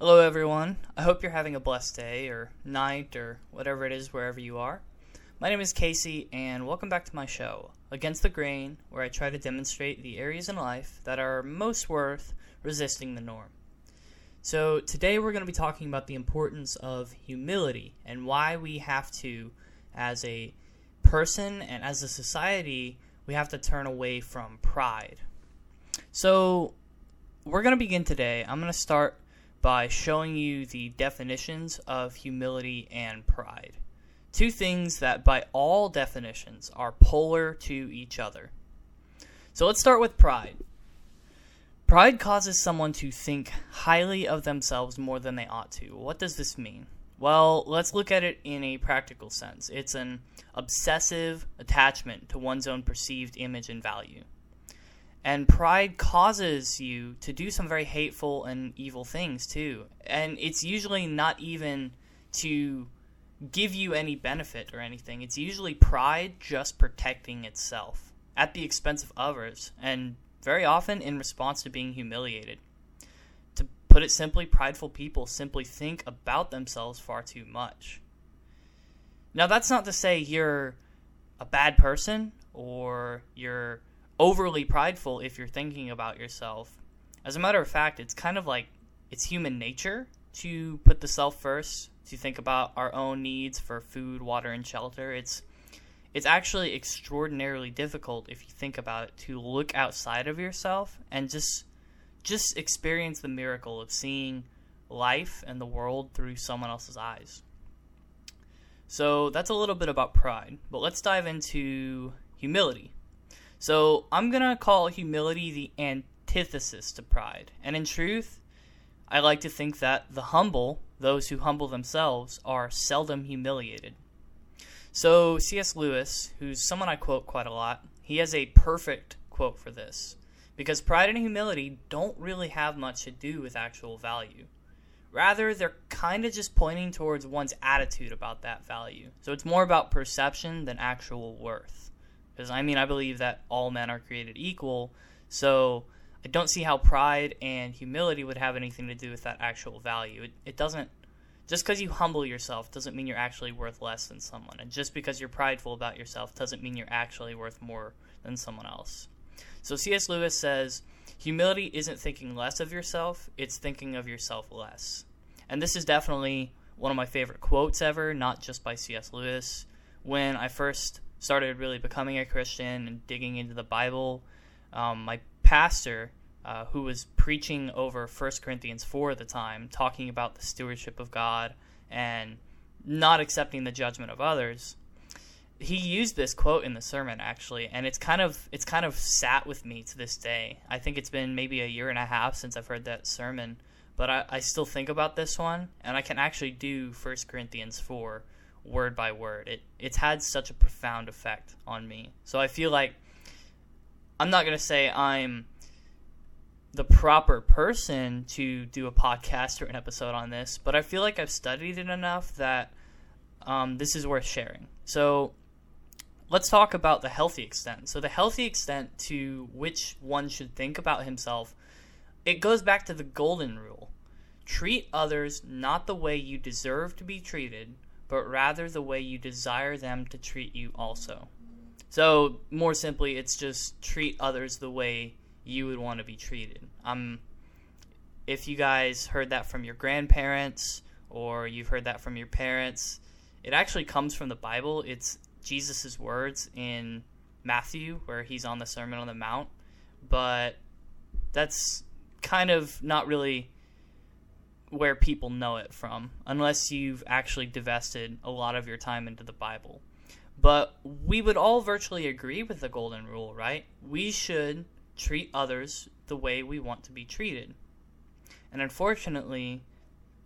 Hello, everyone. I hope you're having a blessed day or night or whatever it is wherever you are. My name is Casey, and welcome back to my show, Against the Grain, where I try to demonstrate the areas in life that are most worth resisting the norm. So, today we're going to be talking about the importance of humility and why we have to, as a person and as a society, we have to turn away from pride. So, we're going to begin today. I'm going to start by showing you the definitions of humility and pride. Two things that, by all definitions, are polar to each other. So let's start with pride. Pride causes someone to think highly of themselves more than they ought to. What does this mean? Well, let's look at it in a practical sense. It's an obsessive attachment to one's own perceived image and value. And pride causes you to do some very hateful and evil things too. And it's usually not even to give you any benefit or anything. It's usually pride just protecting itself at the expense of others and very often in response to being humiliated. To put it simply, prideful people simply think about themselves far too much. Now, that's not to say you're a bad person or you're overly prideful if you're thinking about yourself. As a matter of fact, it's kind of like it's human nature to put the self first, to think about our own needs for food, water, and shelter. It's it's actually extraordinarily difficult if you think about it to look outside of yourself and just just experience the miracle of seeing life and the world through someone else's eyes. So that's a little bit about pride, but let's dive into humility. So I'm going to call humility the antithesis to pride. And in truth, I like to think that the humble, those who humble themselves, are seldom humiliated. So, C.S. Lewis, who's someone I quote quite a lot, he has a perfect quote for this. Because pride and humility don't really have much to do with actual value. Rather, they're kind of just pointing towards one's attitude about that value. So it's more about perception than actual worth. Because, I mean, I believe that all men are created equal. So I don't see how pride and humility would have anything to do with that actual value. It, it doesn't just because you humble yourself doesn't mean you're actually worth less than someone. And just because you're prideful about yourself doesn't mean you're actually worth more than someone else. So C.S. Lewis says humility isn't thinking less of yourself, it's thinking of yourself less. And this is definitely one of my favorite quotes ever, not just by C.S. Lewis. When I first started really becoming a Christian and digging into the Bible, um, my pastor uh, who was preaching over 1 Corinthians 4 at the time, talking about the stewardship of God and not accepting the judgment of others. He used this quote in the sermon actually, and it's kind of it's kind of sat with me to this day. I think it's been maybe a year and a half since I've heard that sermon, but I, I still think about this one, and I can actually do 1 Corinthians 4 word by word. It it's had such a profound effect on me. So I feel like I'm not gonna say I'm the proper person to do a podcast or an episode on this, but I feel like I've studied it enough that um, this is worth sharing. So let's talk about the healthy extent. So the healthy extent to which one should think about himself, it goes back to the golden rule. Treat others not the way you deserve to be treated, but rather the way you desire them to treat you also. So, more simply, it's just treat others the way you would want to be treated. Um, if you guys heard that from your grandparents or you've heard that from your parents, it actually comes from the Bible. It's Jesus' words in Matthew where he's on the Sermon on the Mount, but that's kind of not really where people know it from unless you've actually divested a lot of your time into the Bible. But we would all virtually agree with the golden rule, right? We should treat others the way we want to be treated. And unfortunately,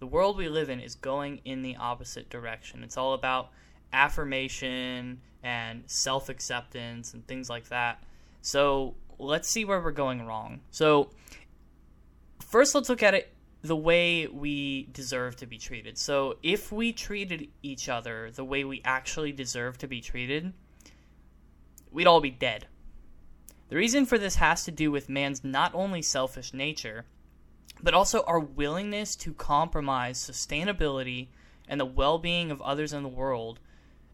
the world we live in is going in the opposite direction. It's all about affirmation and self acceptance and things like that. So let's see where we're going wrong. So, first, let's look at it the way we deserve to be treated. So, if we treated each other the way we actually deserve to be treated, we'd all be dead. The reason for this has to do with man's not only selfish nature, but also our willingness to compromise sustainability and the well being of others in the world.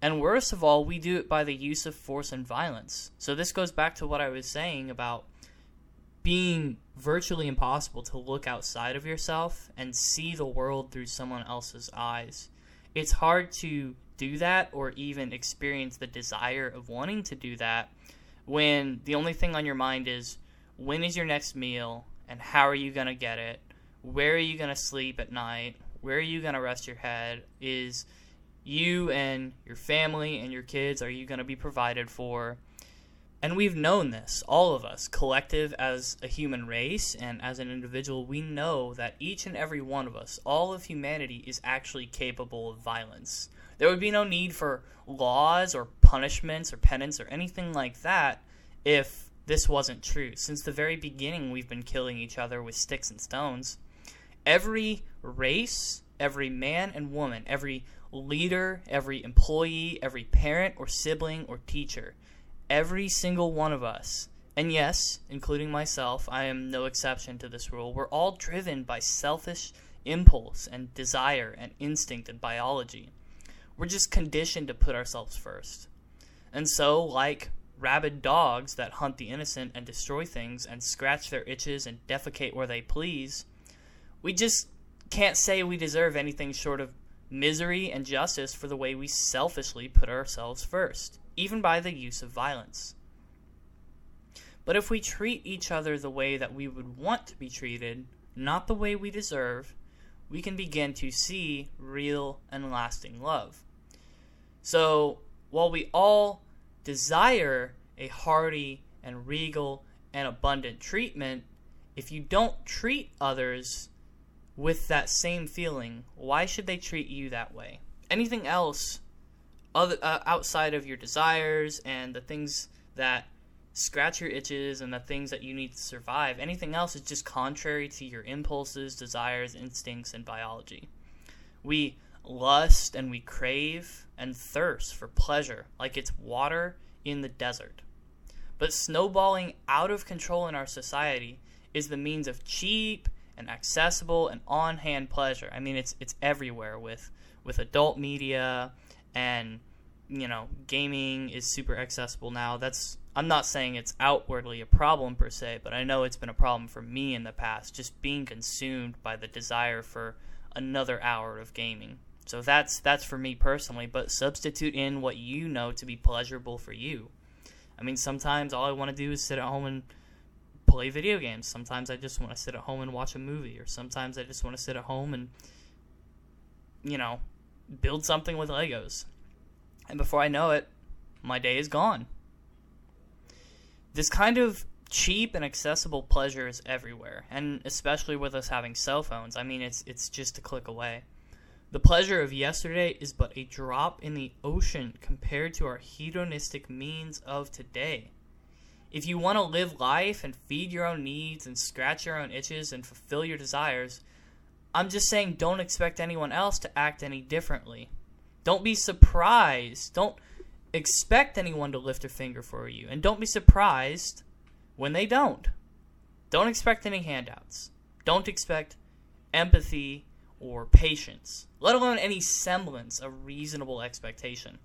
And worst of all, we do it by the use of force and violence. So this goes back to what I was saying about being virtually impossible to look outside of yourself and see the world through someone else's eyes. It's hard to do that or even experience the desire of wanting to do that when the only thing on your mind is when is your next meal and how are you going to get it? Where are you going to sleep at night? Where are you going to rest your head? Is you and your family and your kids are you going to be provided for? And we've known this, all of us, collective as a human race and as an individual, we know that each and every one of us, all of humanity, is actually capable of violence. There would be no need for laws or punishments or penance or anything like that if this wasn't true. Since the very beginning, we've been killing each other with sticks and stones. Every race, every man and woman, every leader, every employee, every parent or sibling or teacher every single one of us, and yes, including myself, I am no exception to this rule, we're all driven by selfish impulse and desire and instinct and biology. We're just conditioned to put ourselves first. And so, like rabid dogs that hunt the innocent and destroy things and scratch their itches and defecate where they please, we just can't say we deserve anything short of misery and justice for the way we selfishly put ourselves first even by the use of violence. But if we treat each other the way that we would want to be treated, not the way we deserve, we can begin to see real and lasting love. So, while we all desire a hearty and regal and abundant treatment, if you don't treat others with that same feeling, why should they treat you that way? Anything else other uh, outside of your desires and the things that scratch your itches and the things that you need to survive. Anything else is just contrary to your impulses, desires, instincts, and biology. We lust and we crave and thirst for pleasure like it's water in the desert. But snowballing out of control in our society is the means of cheap and accessible and on-hand pleasure. I mean, it's it's everywhere with with adult media and you know gaming is super accessible now. That's i'm not saying it's outwardly a problem per se but i know it's been a problem for me in the past just being consumed by the desire for another hour of gaming. So that's that's for me personally but substitute in what you know to be pleasurable for you. I mean sometimes all i want to do is sit at home and play video games. Sometimes i just want to sit at home and watch a movie or sometimes i just want to sit at home and you know build something with Legos. And before I know it, my day is gone. This kind of cheap and accessible pleasure is everywhere, and especially with us having cell phones. I mean, it's it's just a click away. The pleasure of yesterday is but a drop in the ocean compared to our hedonistic means of today. If you want to live life and feed your own needs and scratch your own itches and fulfill your desires, I'm just saying don't expect anyone else to act any differently. Don't be surprised. Don't expect anyone to lift a finger for you. And don't be surprised when they don't. Don't expect any handouts. Don't expect empathy or patience, let alone any semblance of reasonable expectation.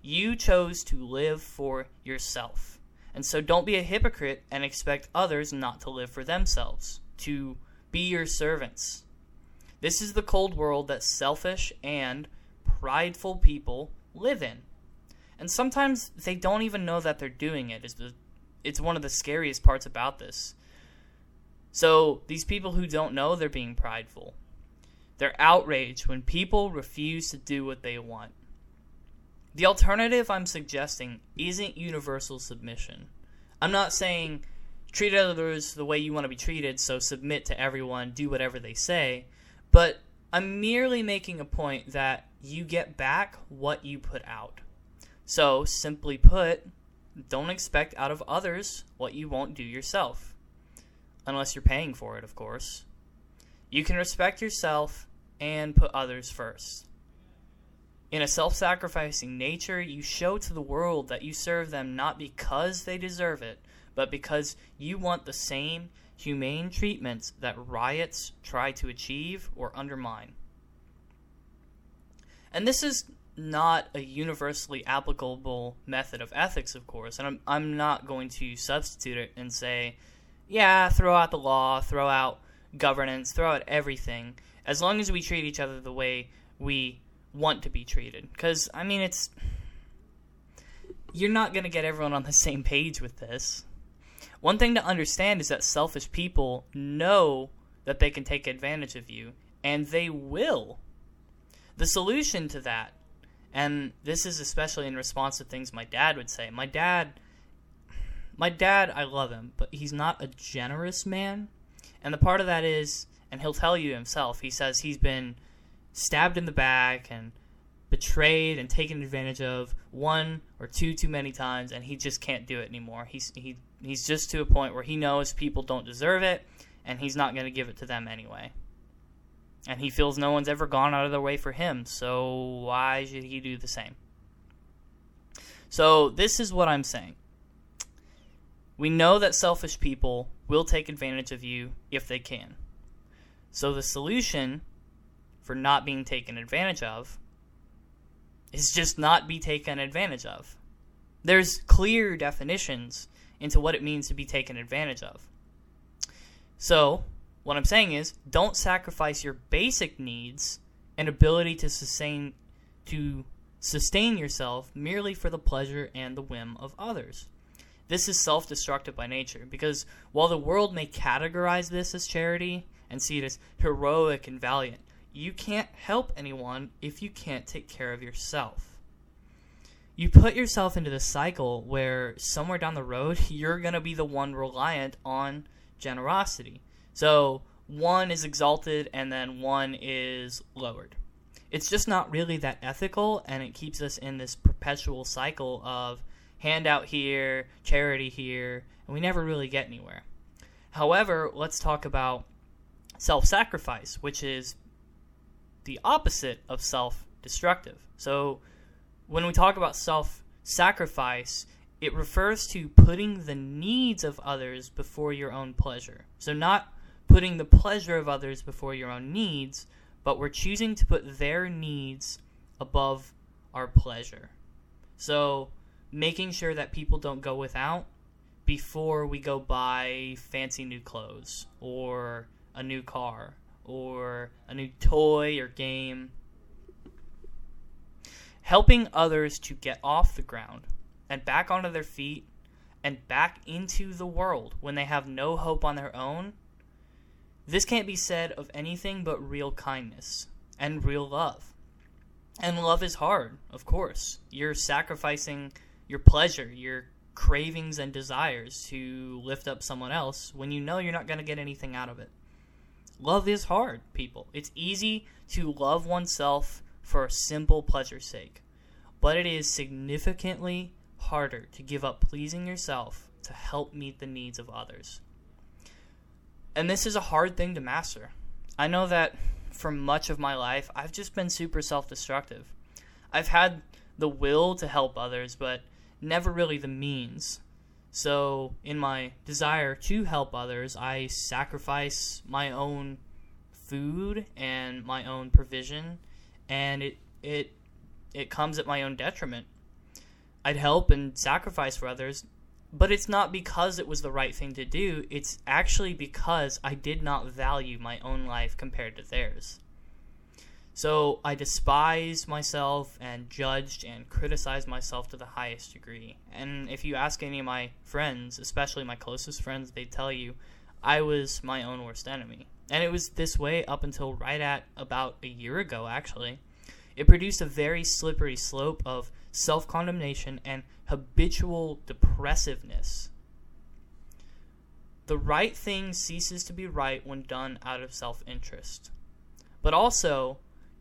You chose to live for yourself. And so don't be a hypocrite and expect others not to live for themselves, to be your servants, this is the cold world that selfish and prideful people live in. And sometimes they don't even know that they're doing it. Is the it's one of the scariest parts about this. So, these people who don't know they're being prideful. They're outraged when people refuse to do what they want. The alternative I'm suggesting isn't universal submission. I'm not saying treat others the way you want to be treated, so submit to everyone, do whatever they say. But I'm merely making a point that you get back what you put out. So, simply put, don't expect out of others what you won't do yourself. Unless you're paying for it, of course. You can respect yourself and put others first. In a self sacrificing nature, you show to the world that you serve them not because they deserve it, but because you want the same humane treatments that riots try to achieve or undermine. And this is not a universally applicable method of ethics, of course, and I'm, I'm not going to substitute it and say, yeah, throw out the law, throw out governance, throw out everything, as long as we treat each other the way we want to be treated. Because, I mean, it's. You're not going to get everyone on the same page with this. One thing to understand is that selfish people know that they can take advantage of you, and they will. The solution to that, and this is especially in response to things my dad would say. My dad, my dad, I love him, but he's not a generous man, and the part of that is, and he'll tell you himself. He says he's been stabbed in the back and betrayed and taken advantage of one or two too many times, and he just can't do it anymore. He's he he's just to a point where he knows people don't deserve it, and he's not going to give it to them anyway. And he feels no one's ever gone out of their way for him, so why should he do the same? So this is what I'm saying. We know that selfish people will take advantage of you if they can. So the solution for not being taken advantage of is just not be taken advantage of. There's clear definitions into what it means to be taken advantage of. So, what I'm saying is don't sacrifice your basic needs and ability to sustain to sustain yourself merely for the pleasure and the whim of others. This is self-destructive by nature because while the world may categorize this as charity and see it as heroic and valiant, you can't help anyone if you can't take care of yourself. You put yourself into the cycle where somewhere down the road you're going to be the one reliant on generosity. So one is exalted and then one is lowered. It's just not really that ethical and it keeps us in this perpetual cycle of handout here, charity here, and we never really get anywhere. However, let's talk about self sacrifice, which is the opposite of self destructive. So, when we talk about self sacrifice, it refers to putting the needs of others before your own pleasure. So, not putting the pleasure of others before your own needs, but we're choosing to put their needs above our pleasure. So, making sure that people don't go without before we go buy fancy new clothes or a new car or a new toy or game. Helping others to get off the ground and back onto their feet and back into the world when they have no hope on their own. This can't be said of anything but real kindness and real love. And love is hard, of course. You're sacrificing your pleasure, your cravings and desires to lift up someone else when you know you're not going to get anything out of it. Love is hard, people. It's easy to love oneself for a simple pleasure's sake, but it is significantly harder to give up pleasing yourself to help meet the needs of others. And this is a hard thing to master. I know that for much of my life, I've just been super self destructive. I've had the will to help others, but never really the means. So, in my desire to help others, I sacrifice my own food and my own provision, and it it it comes at my own detriment. I'd help and sacrifice for others, but it's not because it was the right thing to do. It's actually because I did not value my own life compared to theirs. So I despised myself and judged and criticized myself to the highest degree. And if you ask any of my friends, especially my closest friends, they tell you I was my own worst enemy. And it was this way up until right at about a year ago, actually. It produced a very slippery slope of self condemnation and habitual depressiveness. The right thing ceases to be right when done out of self interest. But also,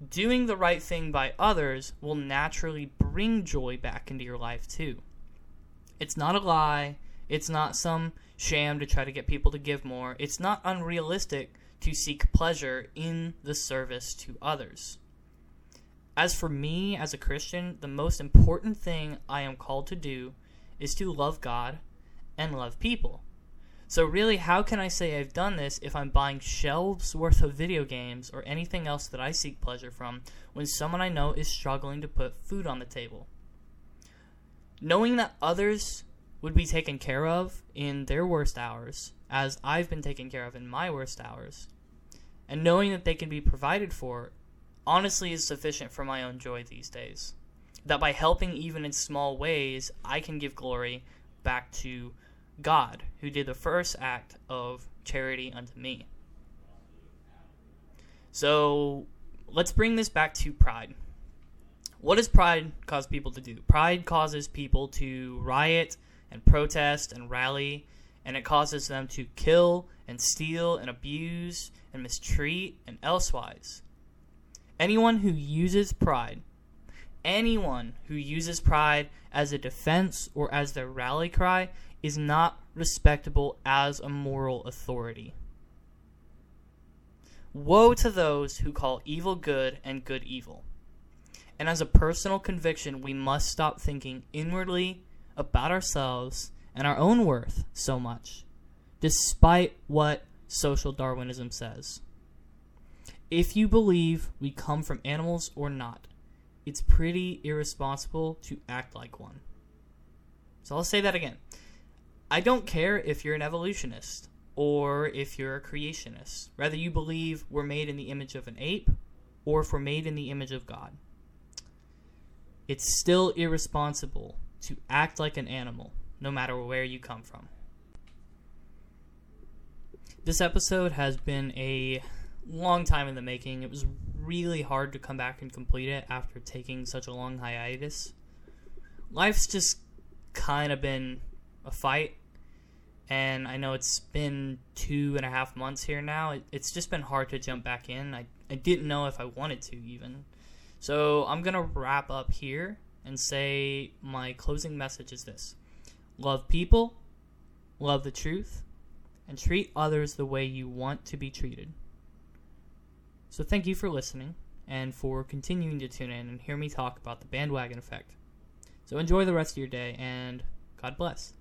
doing the right thing by others will naturally bring joy back into your life too. It's not a lie, it's not some sham to try to get people to give more, it's not unrealistic to seek pleasure in the service to others. As for me as a Christian, the most important thing I am called to do is to love God and love people. So, really, how can I say I've done this if I'm buying shelves worth of video games or anything else that I seek pleasure from when someone I know is struggling to put food on the table? Knowing that others would be taken care of in their worst hours, as I've been taken care of in my worst hours, and knowing that they can be provided for, honestly is sufficient for my own joy these days. That by helping even in small ways, I can give glory back to God, who did the first act of charity unto me. So let's bring this back to pride. What does pride cause people to do? Pride causes people to riot and protest and rally, and it causes them to kill and steal and abuse and mistreat and elsewise. Anyone who uses pride, anyone who uses pride as a defense or as their rally cry is not respectable as a moral authority. Woe to those who call evil good and good evil. And as a personal conviction, we must stop thinking inwardly about ourselves and our own worth so much, despite what social Darwinism says. If you believe we come from animals or not, it's pretty irresponsible to act like one. So I'll say that again. I don't care if you're an evolutionist or if you're a creationist. Whether you believe we're made in the image of an ape or if we're made in the image of God. It's still irresponsible to act like an animal, no matter where you come from. This episode has been a long time in the making. It was really hard to come back and complete it after taking such a long hiatus. Life's just kind of been a fight, and I know it's been two and a half months here now. It, it's just been hard to jump back in. I, I didn't know if I wanted to, even. So I'm going to wrap up here and say my closing message is this love people, love the truth, and treat others the way you want to be treated. So thank you for listening and for continuing to tune in and hear me talk about the bandwagon effect. So enjoy the rest of your day and God bless.